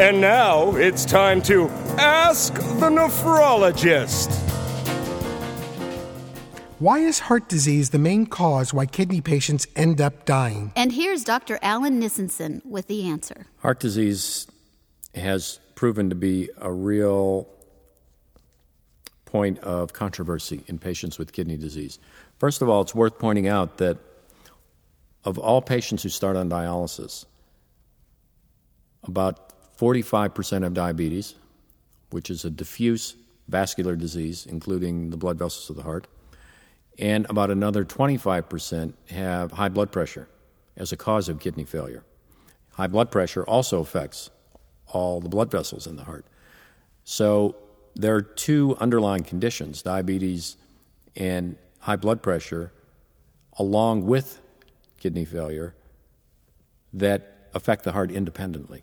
And now it's time to Ask the Nephrologist. Why is heart disease the main cause why kidney patients end up dying? And here's Dr. Allen Nissenson with the answer. Heart disease has proven to be a real point of controversy in patients with kidney disease. First of all, it's worth pointing out that of all patients who start on dialysis, about 45% have diabetes, which is a diffuse vascular disease, including the blood vessels of the heart, and about another 25% have high blood pressure as a cause of kidney failure. High blood pressure also affects all the blood vessels in the heart. So there are two underlying conditions diabetes and high blood pressure, along with kidney failure, that affect the heart independently.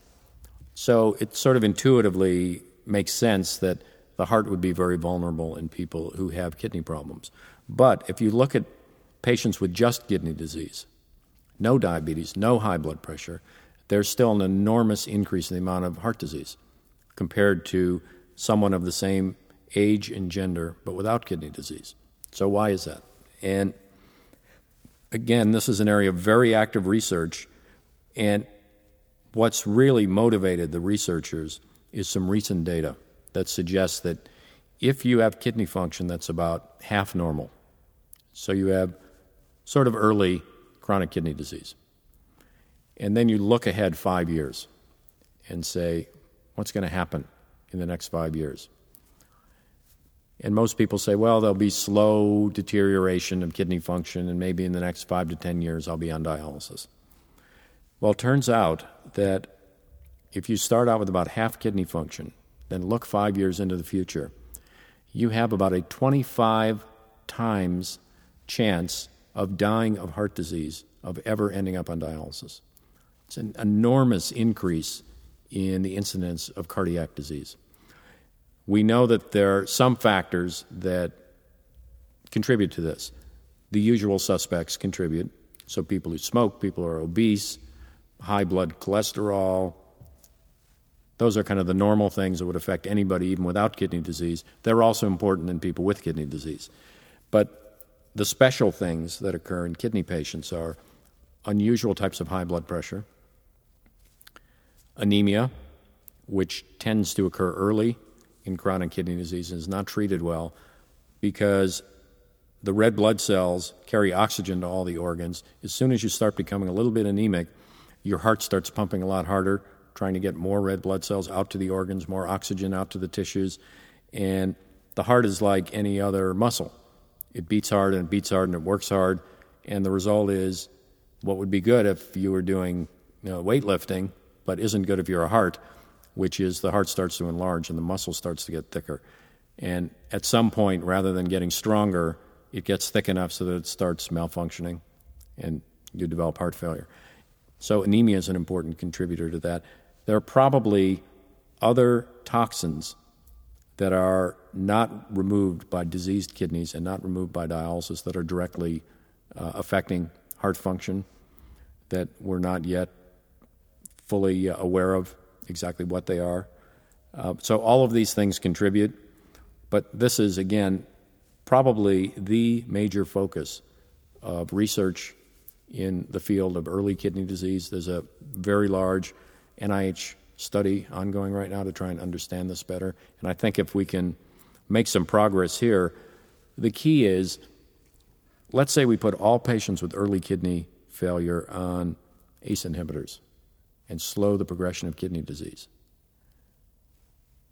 So it sort of intuitively makes sense that the heart would be very vulnerable in people who have kidney problems. But if you look at patients with just kidney disease, no diabetes, no high blood pressure, there's still an enormous increase in the amount of heart disease compared to someone of the same age and gender but without kidney disease. So, why is that? And again, this is an area of very active research, and what's really motivated the researchers is some recent data that suggests that if you have kidney function that's about half normal, so you have sort of early chronic kidney disease, and then you look ahead five years and say, what's going to happen in the next five years? And most people say, well, there'll be slow deterioration of kidney function, and maybe in the next five to 10 years I'll be on dialysis. Well, it turns out that if you start out with about half kidney function, then look five years into the future, you have about a 25 times chance of dying of heart disease, of ever ending up on dialysis. It's an enormous increase in the incidence of cardiac disease. We know that there are some factors that contribute to this. The usual suspects contribute. So, people who smoke, people who are obese, high blood cholesterol. Those are kind of the normal things that would affect anybody even without kidney disease. They're also important in people with kidney disease. But the special things that occur in kidney patients are unusual types of high blood pressure, anemia, which tends to occur early in chronic kidney disease and is not treated well because the red blood cells carry oxygen to all the organs. As soon as you start becoming a little bit anemic, your heart starts pumping a lot harder, trying to get more red blood cells out to the organs, more oxygen out to the tissues. And the heart is like any other muscle it beats hard and it beats hard and it works hard. And the result is what would be good if you were doing you know, weightlifting, but isn't good if you're a heart, which is the heart starts to enlarge and the muscle starts to get thicker. And at some point, rather than getting stronger, it gets thick enough so that it starts malfunctioning and you develop heart failure. So, anemia is an important contributor to that. There are probably other toxins that are not removed by diseased kidneys and not removed by dialysis that are directly uh, affecting heart function that we're not yet fully uh, aware of exactly what they are. Uh, so, all of these things contribute, but this is, again, probably the major focus of research in the field of early kidney disease. There's a very large NIH study ongoing right now to try and understand this better. And I think if we can make some progress here, the key is let's say we put all patients with early kidney failure on ACE inhibitors and slow the progression of kidney disease.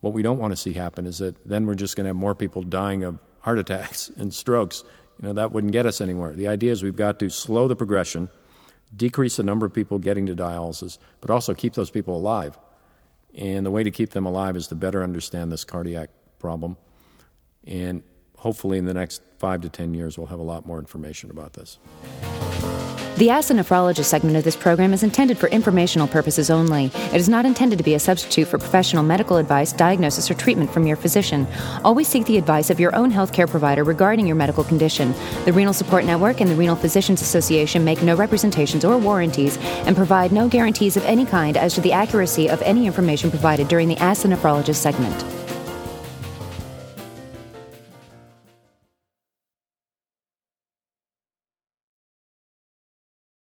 What we don't want to see happen is that then we're just going to have more people dying of heart attacks and strokes you know, that wouldn't get us anywhere. The idea is we've got to slow the progression, decrease the number of people getting to dialysis, but also keep those people alive. And the way to keep them alive is to better understand this cardiac problem. And hopefully, in the next five to 10 years, we'll have a lot more information about this. The Ask Nephrologist segment of this program is intended for informational purposes only. It is not intended to be a substitute for professional medical advice, diagnosis, or treatment from your physician. Always seek the advice of your own healthcare provider regarding your medical condition. The Renal Support Network and the Renal Physicians Association make no representations or warranties and provide no guarantees of any kind as to the accuracy of any information provided during the Ask Nephrologist segment.